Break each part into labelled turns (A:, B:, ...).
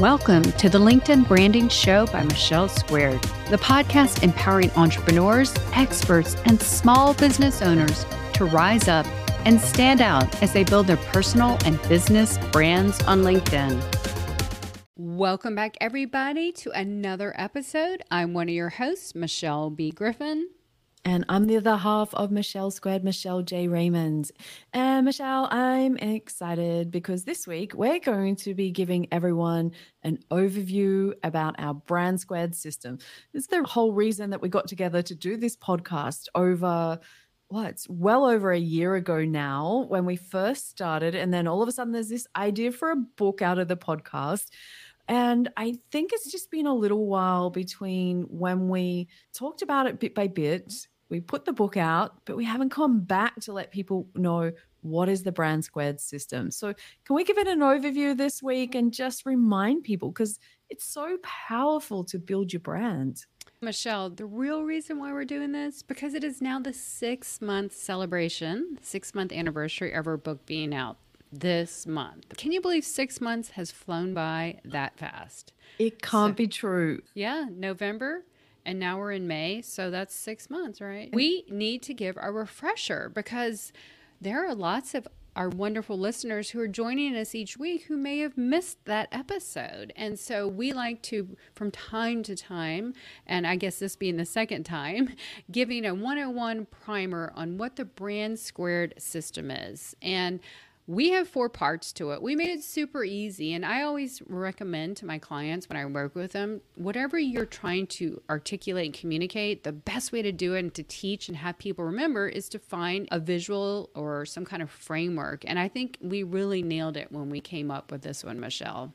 A: Welcome to the LinkedIn Branding Show by Michelle Squared, the podcast empowering entrepreneurs, experts, and small business owners to rise up and stand out as they build their personal and business brands on LinkedIn. Welcome back, everybody, to another episode. I'm one of your hosts, Michelle B. Griffin.
B: And I'm the other half of Michelle Squared, Michelle J. Raymond. And Michelle, I'm excited because this week we're going to be giving everyone an overview about our Brand Squared system. This is the whole reason that we got together to do this podcast over what it's well over a year ago now when we first started. And then all of a sudden there's this idea for a book out of the podcast. And I think it's just been a little while between when we talked about it bit by bit we put the book out, but we haven't come back to let people know what is the brand squared system. So, can we give it an overview this week and just remind people because it's so powerful to build your brand?
A: Michelle, the real reason why we're doing this because it is now the 6 month celebration, 6 month anniversary of our book being out this month. Can you believe 6 months has flown by that fast?
B: It can't so, be true.
A: Yeah, November and now we're in May, so that's six months, right? We need to give a refresher because there are lots of our wonderful listeners who are joining us each week who may have missed that episode. And so we like to, from time to time, and I guess this being the second time, giving a 101 primer on what the brand squared system is. And we have four parts to it. We made it super easy. And I always recommend to my clients when I work with them, whatever you're trying to articulate and communicate, the best way to do it and to teach and have people remember is to find a visual or some kind of framework. And I think we really nailed it when we came up with this one, Michelle.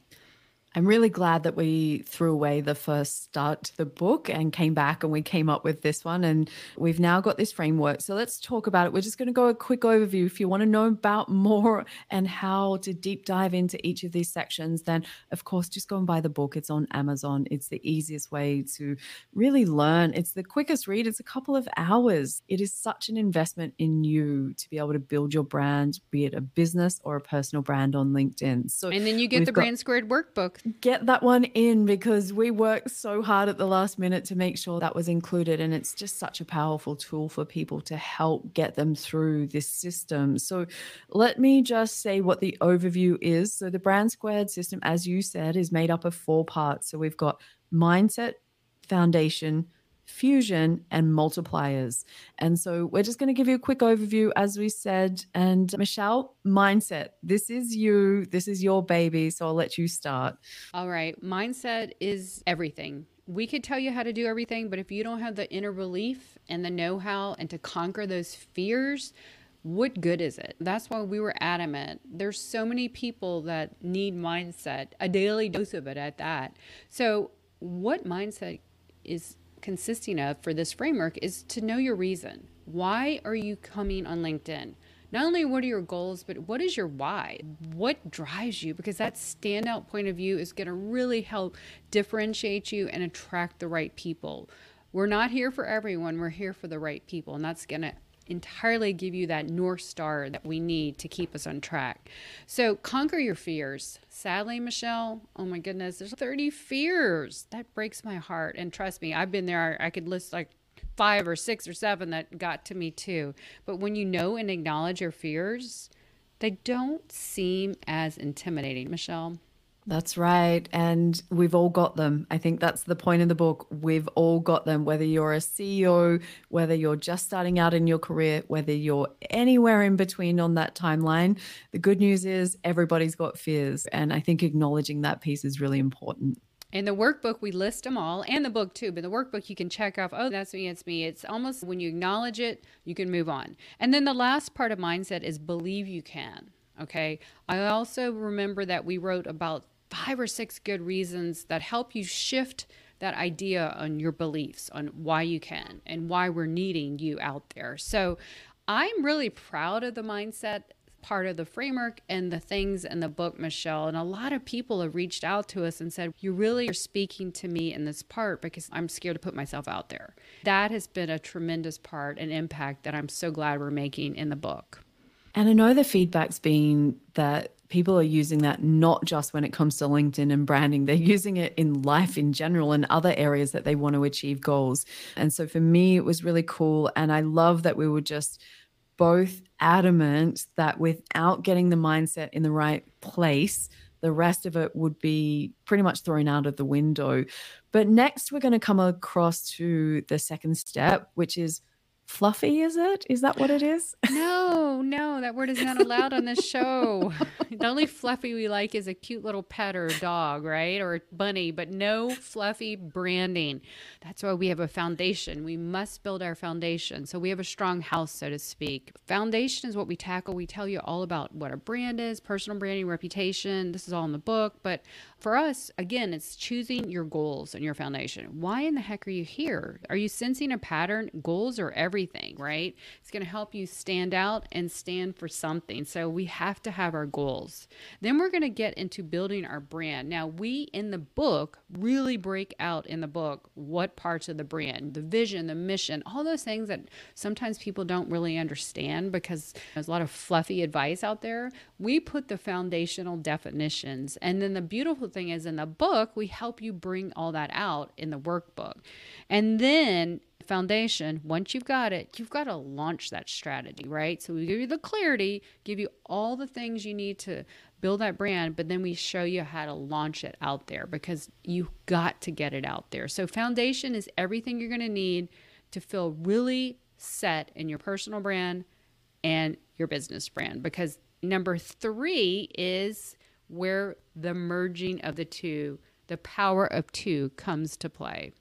B: I'm really glad that we threw away the first start to the book and came back and we came up with this one. And we've now got this framework. So let's talk about it. We're just going to go a quick overview. If you want to know about more and how to deep dive into each of these sections, then of course, just go and buy the book. It's on Amazon. It's the easiest way to really learn. It's the quickest read. It's a couple of hours. It is such an investment in you to be able to build your brand, be it a business or a personal brand on LinkedIn.
A: So, and then you get the got- Brand Squared workbook
B: get that one in because we worked so hard at the last minute to make sure that was included. And it's just such a powerful tool for people to help get them through this system. So let me just say what the overview is. So the Brand Squared system, as you said, is made up of four parts. So we've got mindset, foundation, fusion, and multipliers. And so we're just going to give you a quick overview, as we said. And Michelle, mindset. This is you, this is your baby. So I'll let you start.
A: All right. Mindset is everything. We could tell you how to do everything, but if you don't have the inner belief and the know how and to conquer those fears, what good is it? That's why we were adamant. There's so many people that need mindset, a daily dose of it at that. So, what mindset is consisting of for this framework is to know your reason. Why are you coming on LinkedIn? Not only what are your goals, but what is your why? What drives you? Because that standout point of view is going to really help differentiate you and attract the right people. We're not here for everyone, we're here for the right people, and that's going to entirely give you that north star that we need to keep us on track. So conquer your fears. Sadly, Michelle, oh my goodness, there's 30 fears. That breaks my heart. And trust me, I've been there. I could list like five or six or seven that got to me too. But when you know and acknowledge your fears, they don't seem as intimidating, Michelle.
B: That's right. And we've all got them. I think that's the point in the book. We've all got them, whether you're a CEO, whether you're just starting out in your career, whether you're anywhere in between on that timeline. The good news is everybody's got fears. And I think acknowledging that piece is really important.
A: In the workbook, we list them all and the book too. But the workbook, you can check off, oh, that's me, it's me. It's almost when you acknowledge it, you can move on. And then the last part of mindset is believe you can. Okay. I also remember that we wrote about five or six good reasons that help you shift that idea on your beliefs on why you can and why we're needing you out there. So I'm really proud of the mindset part of the framework and the things in the book, Michelle. And a lot of people have reached out to us and said, You really are speaking to me in this part because I'm scared to put myself out there. That has been a tremendous part and impact that I'm so glad we're making in the book.
B: And I know the feedback's been that people are using that not just when it comes to LinkedIn and branding, they're using it in life in general and other areas that they want to achieve goals. And so for me, it was really cool. And I love that we were just both adamant that without getting the mindset in the right place, the rest of it would be pretty much thrown out of the window. But next, we're going to come across to the second step, which is fluffy is it? Is that what it is?
A: No no that word is not allowed on this show. The only fluffy we like is a cute little pet or dog right? Or bunny but no fluffy branding. That's why we have a foundation. We must build our foundation. So we have a strong house so to speak. Foundation is what we tackle. We tell you all about what a brand is personal branding reputation. This is all in the book. But for us again it's choosing your goals and your foundation. Why in the heck are you here? Are you sensing a pattern goals are everything everything, right? It's going to help you stand out and stand for something. So we have to have our goals. Then we're going to get into building our brand. Now, we in the book really break out in the book what parts of the brand, the vision, the mission, all those things that sometimes people don't really understand because there's a lot of fluffy advice out there. We put the foundational definitions. And then the beautiful thing is in the book, we help you bring all that out in the workbook. And then foundation, once you've got it, you've got to launch that strategy, right? So we give you the clarity, give you all the things you need to build that brand, but then we show you how to launch it out there because you got to get it out there. So foundation is everything you're going to need to feel really set in your personal brand and your business brand because number 3 is where the merging of the two, the power of two comes to play.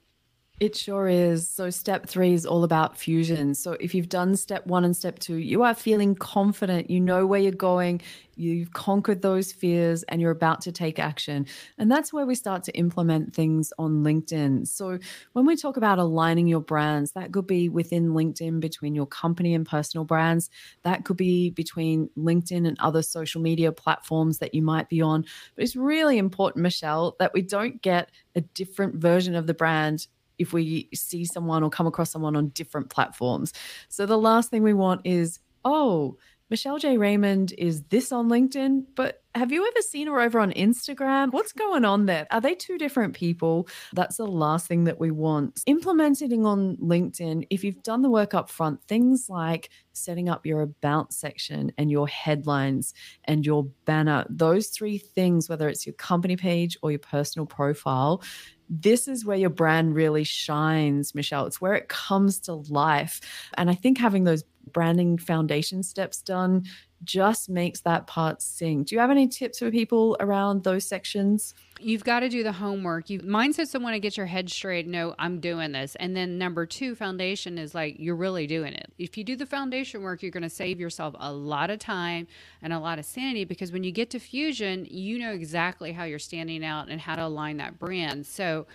B: It sure is. So, step three is all about fusion. So, if you've done step one and step two, you are feeling confident, you know where you're going, you've conquered those fears, and you're about to take action. And that's where we start to implement things on LinkedIn. So, when we talk about aligning your brands, that could be within LinkedIn between your company and personal brands, that could be between LinkedIn and other social media platforms that you might be on. But it's really important, Michelle, that we don't get a different version of the brand if we see someone or come across someone on different platforms. So the last thing we want is, oh, Michelle J. Raymond is this on LinkedIn, but have you ever seen her over on Instagram? What's going on there? Are they two different people? That's the last thing that we want. Implementing on LinkedIn, if you've done the work up front, things like setting up your about section and your headlines and your banner, those three things, whether it's your company page or your personal profile, this is where your brand really shines, Michelle. It's where it comes to life. And I think having those branding foundation steps done just makes that part sing. Do you have any tips for people around those sections?
A: You've got to do the homework. You mindset someone to get your head straight. No, I'm doing this. And then number two, foundation is like you're really doing it. If you do the foundation work, you're going to save yourself a lot of time and a lot of sanity because when you get to fusion, you know exactly how you're standing out and how to align that brand. So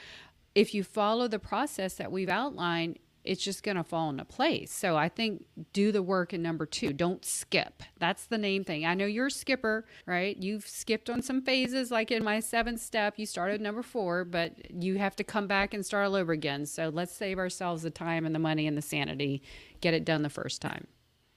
A: if you follow the process that we've outlined, it's just going to fall into place. So I think do the work in number two. Don't skip. That's the name thing. I know you're a skipper, right? You've skipped on some phases, like in my seventh step, you started number four, but you have to come back and start all over again. So let's save ourselves the time and the money and the sanity. Get it done the first time.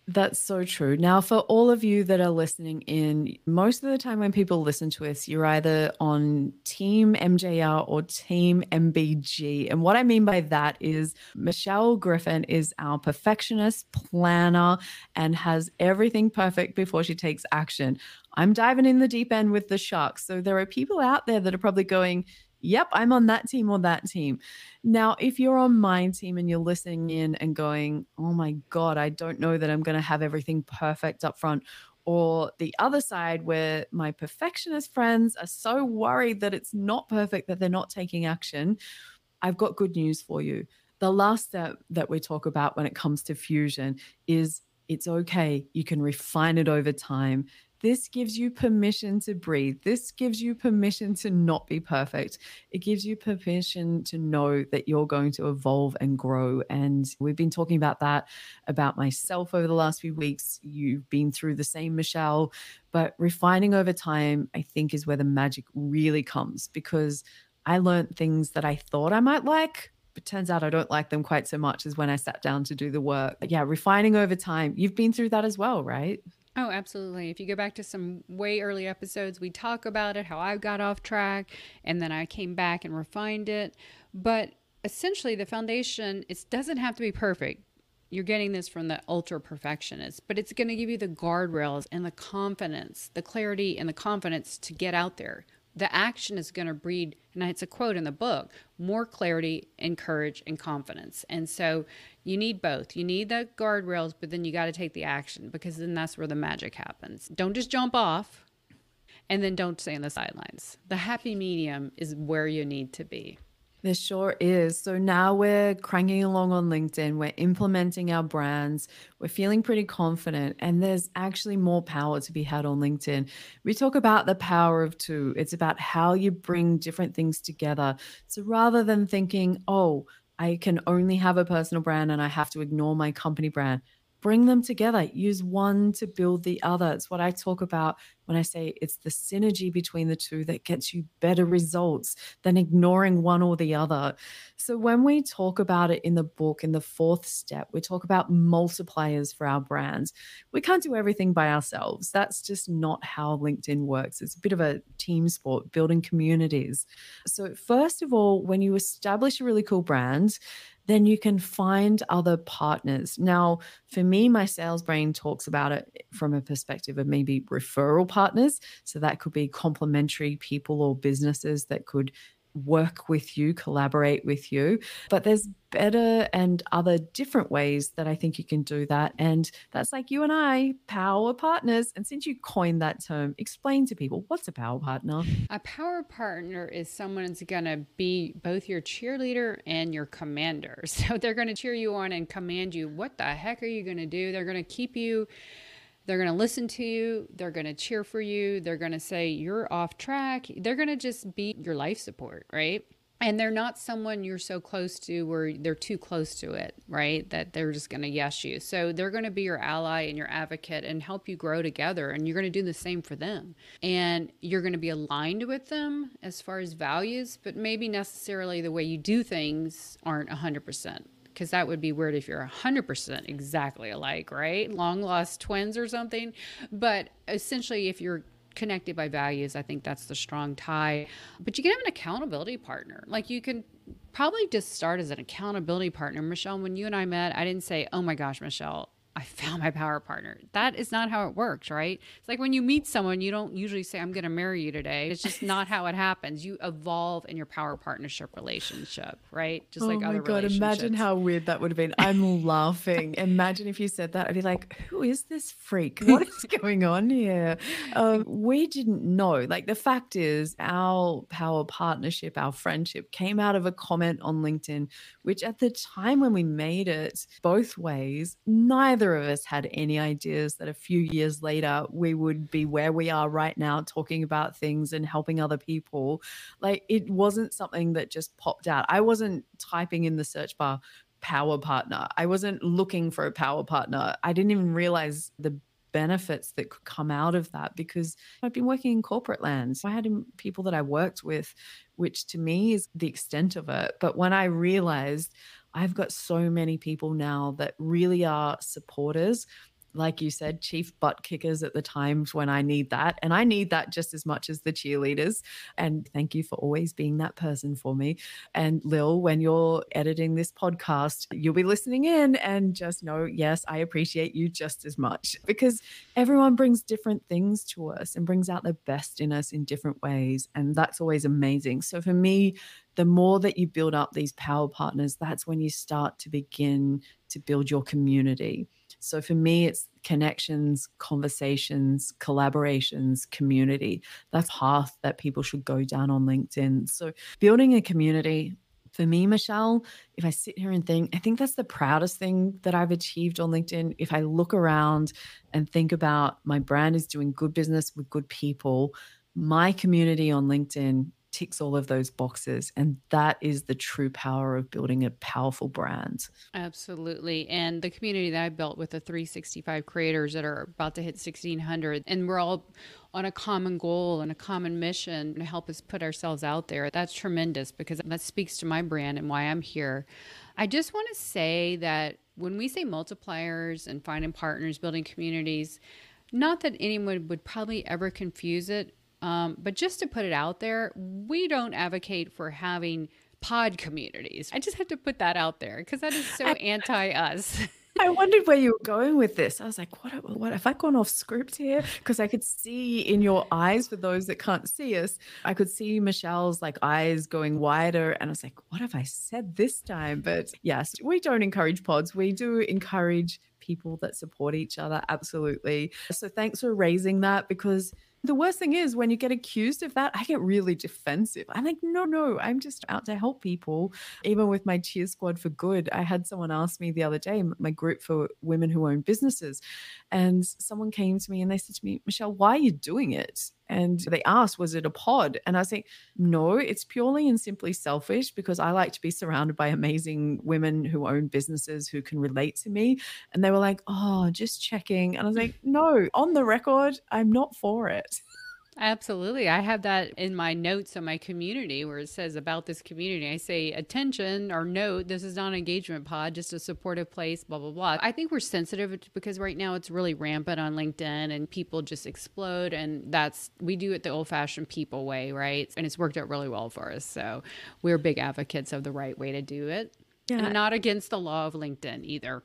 B: That's so true. Now, for all of you that are listening in, most of the time when people listen to us, you're either on Team MJR or Team MBG. And what I mean by that is Michelle Griffin is our perfectionist planner and has everything perfect before she takes action. I'm diving in the deep end with the sharks. So there are people out there that are probably going, yep, I'm on that team or that team. Now, if you're on my team and you're listening in and going, oh my God, I don't know that I'm going to have everything perfect up front. Or the other side where my perfectionist friends are so worried that it's not perfect that they're not taking action, I've got good news for you. The last step that we talk about when it comes to fusion is it's okay. You can refine it over time. This gives you permission to breathe. This gives you permission to not be perfect. It gives you permission to know that you're going to evolve and grow. And we've been talking about that about myself over the last few weeks. You've been through the same, Michelle. But refining over time, I think, is where the magic really comes because I learned things that I thought I might like, but turns out I don't like them quite so much as when I sat down to do the work. But yeah, refining over time. You've been through that as well, right?
A: Oh, absolutely. If you go back to some way early episodes, we talk about it, how I got off track, and then I came back and refined it. But essentially, the foundation it doesn't have to be perfect. You're getting this from the ultra perfectionist, but it's going to give you the guardrails and the confidence, the clarity and the confidence to get out there the action is going to breed, and it's a quote in the book, more clarity and courage and confidence. And so you need both. You need the guardrails, but then you got to take the action because then that's where the magic happens. Don't just jump off and then don't stay on the sidelines. The happy medium is where you need to be.
B: There sure is. So now we're cranking along on LinkedIn, we're implementing our brands, we're feeling pretty confident, and there's actually more power to be had on LinkedIn. We talk about the power of two, it's about how you bring different things together. So rather than thinking, oh, I can only have a personal brand and I have to ignore my company brand, bring them together. Use one to build the other. It's what I talk about when I say it's the synergy between the two that gets you better results than ignoring one or the other. So, when we talk about it in the book, in the fourth step, we talk about multipliers for our brands. We can't do everything by ourselves. That's just not how LinkedIn works. It's a bit of a team sport, building communities. So, first of all, when you establish a really cool brand, then you can find other partners. Now, for me, my sales brain talks about it from a perspective of maybe referral partners. So that could be complementary people or businesses that could work with you, collaborate with you. But there's better and other different ways that I think you can do that. And that's like you and I, power partners. And since you coined that term, explain to people what's a power partner?
A: A power partner is someone who's going to be both your cheerleader and your commander. So they're going to cheer you on and command you. What the heck are you going to do? They're going to keep you they're going to listen to you. They're going to cheer for you. They're going to say you're off track. They're going to just be your life support, right? And they're not someone you're so close to where they're too close to it, right? That they're just going to yes you. So they're going to be your ally and your advocate and help you grow together. And you're going to do the same for them. And you're going to be aligned with them as far as values, but maybe necessarily the way you do things aren't 100% because that would be weird if you're 100% exactly alike, right? Long lost twins or something. But essentially, if you're connected by values, I think that's the strong tie. But you can have an accountability partner. Like you can probably just start as an accountability partner. Michelle, when you and I met, I didn't say, oh my gosh, Michelle, I found my power partner. That is not how it works, right? It's like when you meet someone, you don't usually say, I'm going to marry you today. It's just not how it happens. You evolve in your power partnership relationship, right? Just like other.
B: oh
A: like
B: my God, imagine how weird that would have been. I'm laughing. Imagine if you said that. I'd be like, who is this freak? What is going on here? Um, we didn't know. Like, the fact is, our power partnership, our friendship came out of a comment on LinkedIn, which at the time when we made it, both ways, neither neither of us had any ideas that a few years later we would be where we are right now, talking about things and helping other people. Like it wasn't something that just popped out. I wasn't typing in the search bar power partner. I wasn't looking for a power partner. I didn't even realize the benefits that could come out of that because I've been working in corporate lands. I had um, people that I worked with, which to me is the extent of it. But when I realized I've got so many people now that really are supporters like you said, chief butt kickers at the times when I need that. And I need that just as much as the cheerleaders. And thank you for always being that person for me. And Lil, when you're editing this podcast, you'll be listening in and just know, yes, I appreciate you just as much because everyone brings different things to us and brings out the best in us in different ways. And that's always amazing. So for me, the more that you build up these power partners, that's when you start to begin to build your community. So for me, it's connections, conversations, collaborations, community. That's path that people should go down on LinkedIn. So building a community. For me, Michelle, if I sit here and think, I think that's the proudest thing that I've achieved on LinkedIn. If I look around and think about my brand is doing good business with good people, my community on LinkedIn ticks all of those boxes. And that is the true power of building a powerful brand.
A: Absolutely. And the community that I built with the 365 creators that are about to hit 1600, and we're all on a common goal and a common mission to help us put ourselves out there. That's tremendous because that speaks to my brand and why I'm here. I just want to say that when we say multipliers and finding partners, building communities, Not that anyone would probably ever confuse it, um, but just to put it out there, we don't advocate for having pod communities. I just have to put that out there because that is so anti us.
B: I wondered where you were going with this. I was like, what, what have I gone off script here? Because I could see in your eyes, for those that can't see us, I could see Michelle's like eyes going wider. And I was like, what have I said this time? But yes, we don't encourage pods. We do encourage people that support each other. Absolutely. So thanks for raising that because the worst thing is when you get accused of that, I get really defensive. I'm like, no, no, I'm just out to help people. Even with my cheer squad for good, I had someone ask me the other day, my group for women who own businesses, and someone came to me and they said to me, Michelle, why are you doing it? And they asked, was it a pod? And I like, no, it's purely and simply selfish because I like to be surrounded by amazing women who own businesses who can relate to me. And they were like, oh, just checking. And I was like, no, on the record, I'm not for it.
A: Absolutely. I have that in my notes on my community where it says about this community. I say, attention or note, this is not an engagement pod, just a supportive place, blah, blah, blah. I think we're sensitive because right now it's really rampant on LinkedIn and people just explode. And that's, we do it the old fashioned people way, right? And it's worked out really well for us. So we're big advocates of the right way to do it. Yeah. And not against the law of LinkedIn either.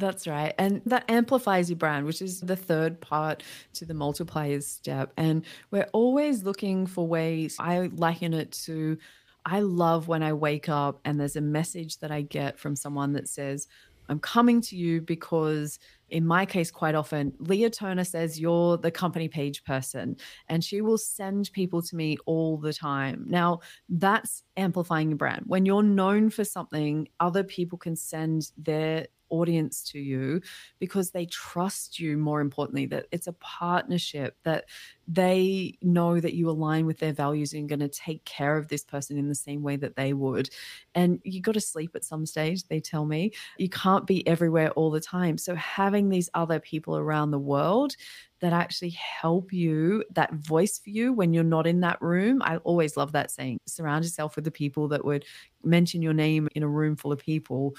B: That's right. And that amplifies your brand, which is the third part to the multipliers step. And we're always looking for ways. I liken it to I love when I wake up and there's a message that I get from someone that says, I'm coming to you because, in my case, quite often, Leah Turner says you're the company page person, and she will send people to me all the time. Now, that's amplifying your brand. When you're known for something, other people can send their audience to you because they trust you more importantly that it's a partnership that they know that you align with their values and going to take care of this person in the same way that they would. And you got to sleep at some stage they tell me. You can't be everywhere all the time. So having these other people around the world that actually help you, that voice for you when you're not in that room. I always love that saying surround yourself with the people that would mention your name in a room full of people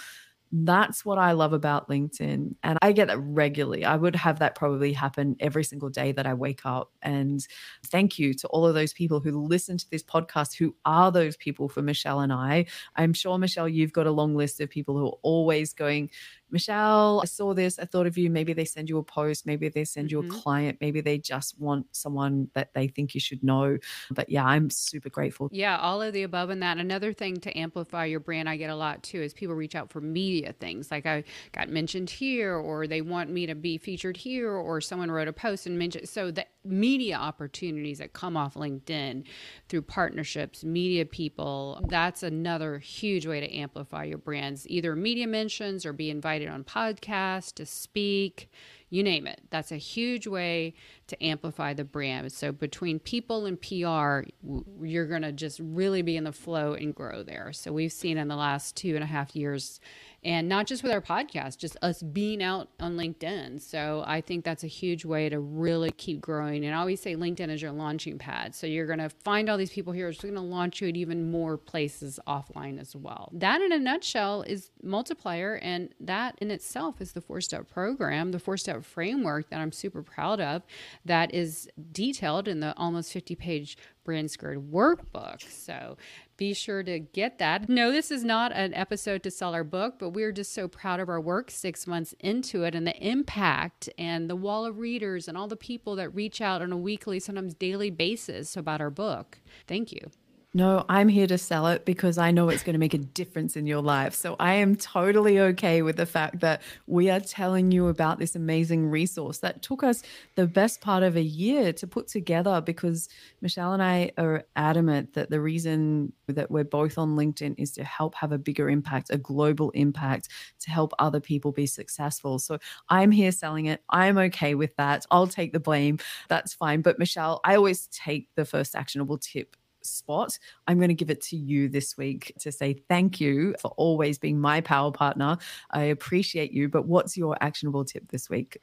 B: that's what I love about LinkedIn. And I get that regularly. I would have that probably happen every single day that I wake up. And thank you to all of those people who listen to this podcast, who are those people for Michelle and I. I'm sure, Michelle, you've got a long list of people who are always going, Michelle, I saw this. I thought of you. Maybe they send you a post. Maybe they send mm-hmm. you a mm-hmm. client. Maybe they just want someone that they think you should know. But yeah, I'm super grateful.
A: Yeah, all of the above and that. Another thing to amplify your brand, I get a lot too, is people reach out for media things. Like I got mentioned here, or they want me to be featured here, or someone wrote a post and mentioned. So the media opportunities that come off LinkedIn through partnerships, media people, that's another huge way to amplify your brands. Either media mentions or be invited invited on podcasts to speak, you name it. That's a huge way to amplify the brand. So between people and PR, you're going to just really be in the flow and grow there. So we've seen in the last two and a half years and not just with our podcast, just us being out on LinkedIn. So I think that's a huge way to really keep growing. And I always say LinkedIn is your launching pad. So you're going to find all these people here. It's going to launch you at even more places offline as well. That, in a nutshell, is multiplier, and that in itself is the four-step program, the framework that I'm super proud of. That is detailed in the almost 50-page Brand Squared workbook. So be sure to get that. No, this is not an episode to sell our book, but we're just so proud of our work six months into it and the impact and the wall of readers and all the people that reach out on a weekly, sometimes daily basis about our book. Thank you.
B: No, I'm here to sell it because I know it's going to make a difference in your life. So I am totally okay with the fact that we are telling you about this amazing resource that took us the best part of a year to put together because Michelle and I are adamant that the reason that we're both on LinkedIn is to help have a bigger impact, a global impact, to help other people be successful. So I'm here selling it. I'm okay with that. I'll take the blame. That's fine. But Michelle, I always take the first actionable tip spot. I'm going to give it to you this week to say thank you for always being my power partner. I appreciate you. But what's your actionable tip this week?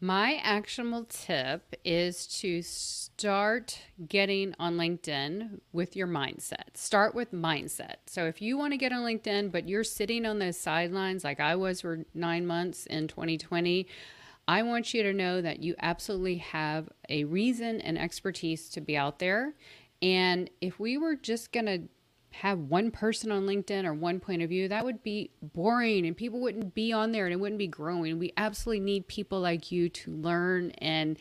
A: My actionable tip is to start getting on LinkedIn with your mindset. Start with mindset. So if you want to get on LinkedIn, but you're sitting on those sidelines like I was for nine months in 2020, I want you to know that you absolutely have a reason and expertise to be out there. And if we were just going to have one person on LinkedIn or one point of view, that would be boring and people wouldn't be on there and it wouldn't be growing. We absolutely need people like you to learn and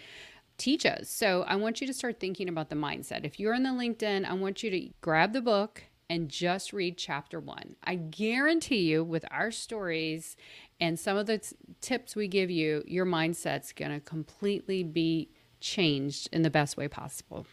A: teach us. So I want you to start thinking about the mindset. If you're in the LinkedIn, I want you to grab the book and just read chapter one. I guarantee you, with our stories and some of the t- tips we give you, your mindset's going to completely be changed in the best way possible.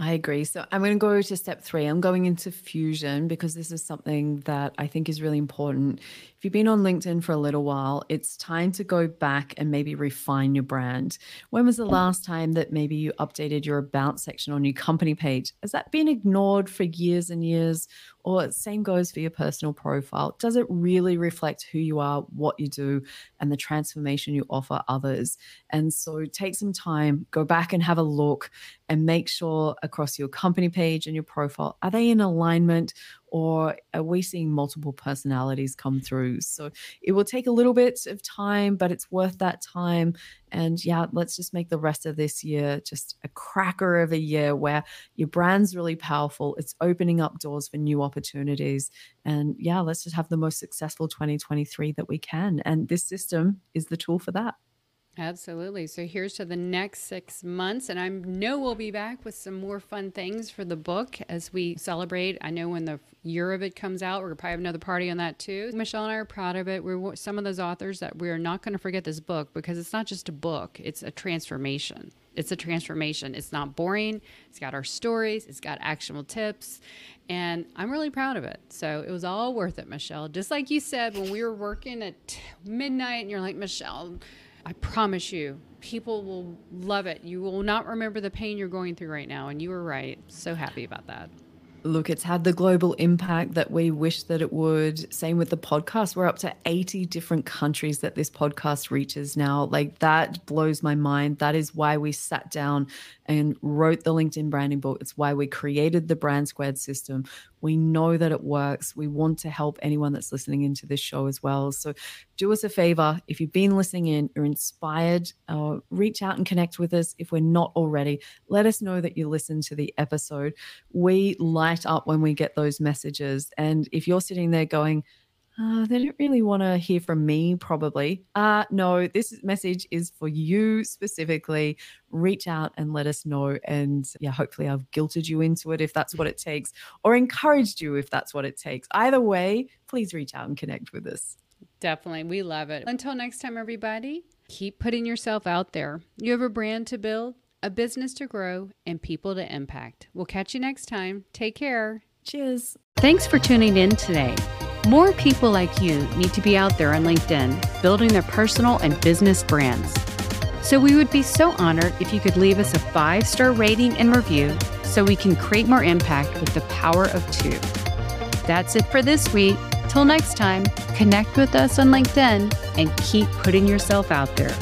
B: I agree. So I'm going to go to step three. I'm going into fusion because this is something that I think is really important. If you've been on LinkedIn for a little while, it's time to go back and maybe refine your brand. When was the last time that maybe you updated your about section on your company page? Has that been ignored for years and years? Or same goes for your personal profile. Does it really reflect who you are, what you do, and the transformation you offer others? And so take some time, go back and have a look and make sure across your company page and your profile, are they in alignment or are we seeing multiple personalities come through? So it will take a little bit of time, but it's worth that time. And yeah, let's just make the rest of this year just a cracker of a year where your brand's really powerful. It's opening up doors for new opportunities. And yeah, let's just have the most successful 2023 that we can. And this system is the tool for that.
A: Absolutely. So here's to the next six months. And I know we'll be back with some more fun things for the book as we celebrate. I know when the year of it comes out, we're probably have another party on that too. Michelle and I are proud of it. We're some of those authors that we're not going to forget this book because it's not just a book, it's a transformation. It's a transformation. It's not boring. It's got our stories, it's got actionable tips. And I'm really proud of it. So it was all worth it, Michelle. Just like you said when we were working at midnight and you're like, Michelle, I promise you, people will love it. You will not remember the pain you're going through right now. And you were right. So happy about that.
B: Look, it's had the global impact that we wish that it would. Same with the podcast. We're up to 80 different countries that this podcast reaches now. Like that blows my mind. That is why we sat down and wrote the LinkedIn branding book. It's why we created the Brand Squared system. We know that it works. We want to help anyone that's listening into this show as well. So do us a favor. If you've been listening in, you're inspired, uh, reach out and connect with us. If we're not already, let us know that you listened to the episode. We light up when we get those messages. And if you're sitting there going, uh, they don't really want to hear from me, probably. Uh, no, this message is for you specifically. Reach out and let us know. And yeah, hopefully I've guilted you into it if that's what it takes, or encouraged you if that's what it takes. Either way, please reach out and connect with us.
A: Definitely. We love it. Until next time, everybody, keep putting yourself out there. You have a brand to build, a business to grow, and people to impact. We'll catch you next time. Take care.
B: Cheers.
A: Thanks for tuning in today. More people like you need to be out there on LinkedIn building their personal and business brands. So we would be so honored if you could leave us a five star rating and review so we can create more impact with the power of two. That's it for this week. Till next time, connect with us on LinkedIn and keep putting yourself out there.